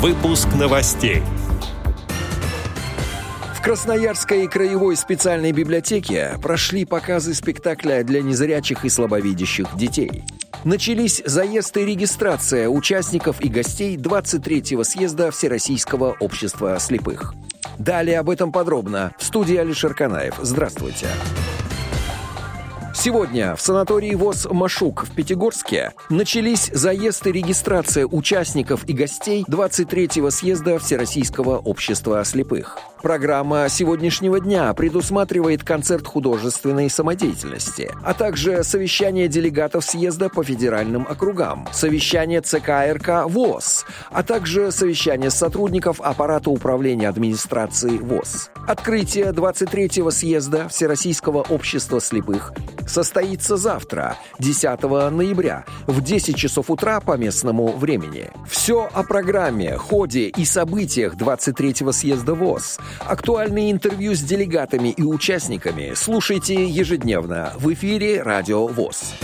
Выпуск новостей. В Красноярской краевой специальной библиотеке прошли показы спектакля для незрячих и слабовидящих детей. Начались заезд и регистрация участников и гостей 23-го съезда Всероссийского общества слепых. Далее об этом подробно в студии Алишер Канаев. Здравствуйте. Сегодня в санатории ВОЗ «Машук» в Пятигорске начались заезд и регистрация участников и гостей 23-го съезда Всероссийского общества слепых. Программа сегодняшнего дня предусматривает концерт художественной самодеятельности, а также совещание делегатов съезда по федеральным округам, совещание ЦК РК ВОЗ, а также совещание сотрудников аппарата управления администрации ВОЗ. Открытие 23-го съезда Всероссийского общества слепых состоится завтра, 10 ноября, в 10 часов утра по местному времени. Все о программе, ходе и событиях 23-го съезда ВОЗ. Актуальные интервью с делегатами и участниками слушайте ежедневно в эфире «Радио ВОЗ».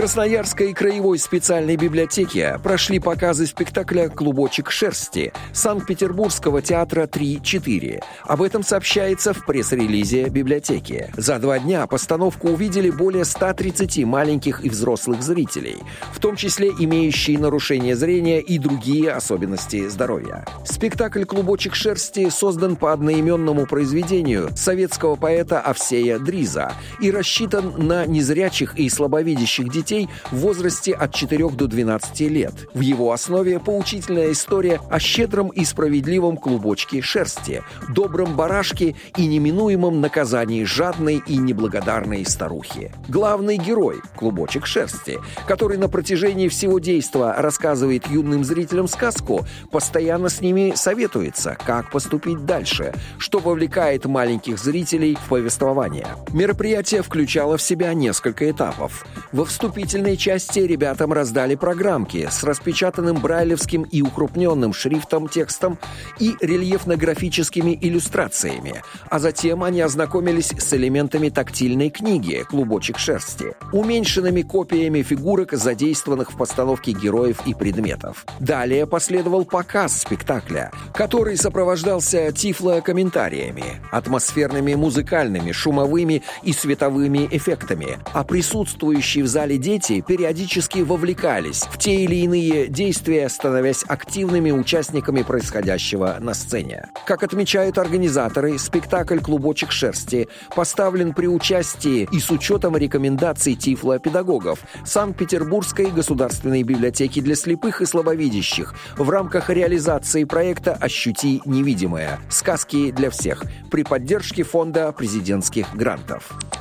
Красноярской краевой специальной библиотеке прошли показы спектакля «Клубочек шерсти» Санкт-Петербургского театра 3-4. Об этом сообщается в пресс-релизе библиотеки. За два дня постановку увидели более 130 маленьких и взрослых зрителей, в том числе имеющие нарушение зрения и другие особенности здоровья. Спектакль «Клубочек шерсти» создан по одноименному произведению советского поэта Овсея Дриза и рассчитан на незрячих и слабовидящих детей детей в возрасте от 4 до 12 лет. В его основе поучительная история о щедром и справедливом клубочке шерсти, добром барашке и неминуемом наказании жадной и неблагодарной старухи. Главный герой – клубочек шерсти, который на протяжении всего действа рассказывает юным зрителям сказку, постоянно с ними советуется, как поступить дальше, что вовлекает маленьких зрителей в повествование. Мероприятие включало в себя несколько этапов. Во вступление вступительной части ребятам раздали программки с распечатанным брайлевским и укрупненным шрифтом текстом и рельефно-графическими иллюстрациями, а затем они ознакомились с элементами тактильной книги «Клубочек шерсти», уменьшенными копиями фигурок, задействованных в постановке героев и предметов. Далее последовал показ спектакля, который сопровождался тифло-комментариями, атмосферными музыкальными, шумовыми и световыми эффектами, а присутствующие в зале дети периодически вовлекались в те или иные действия, становясь активными участниками происходящего на сцене. Как отмечают организаторы, спектакль «Клубочек шерсти» поставлен при участии и с учетом рекомендаций тифлопедагогов Санкт-Петербургской государственной библиотеки для слепых и слабовидящих в рамках реализации проекта «Ощути невидимое. Сказки для всех» при поддержке Фонда президентских грантов.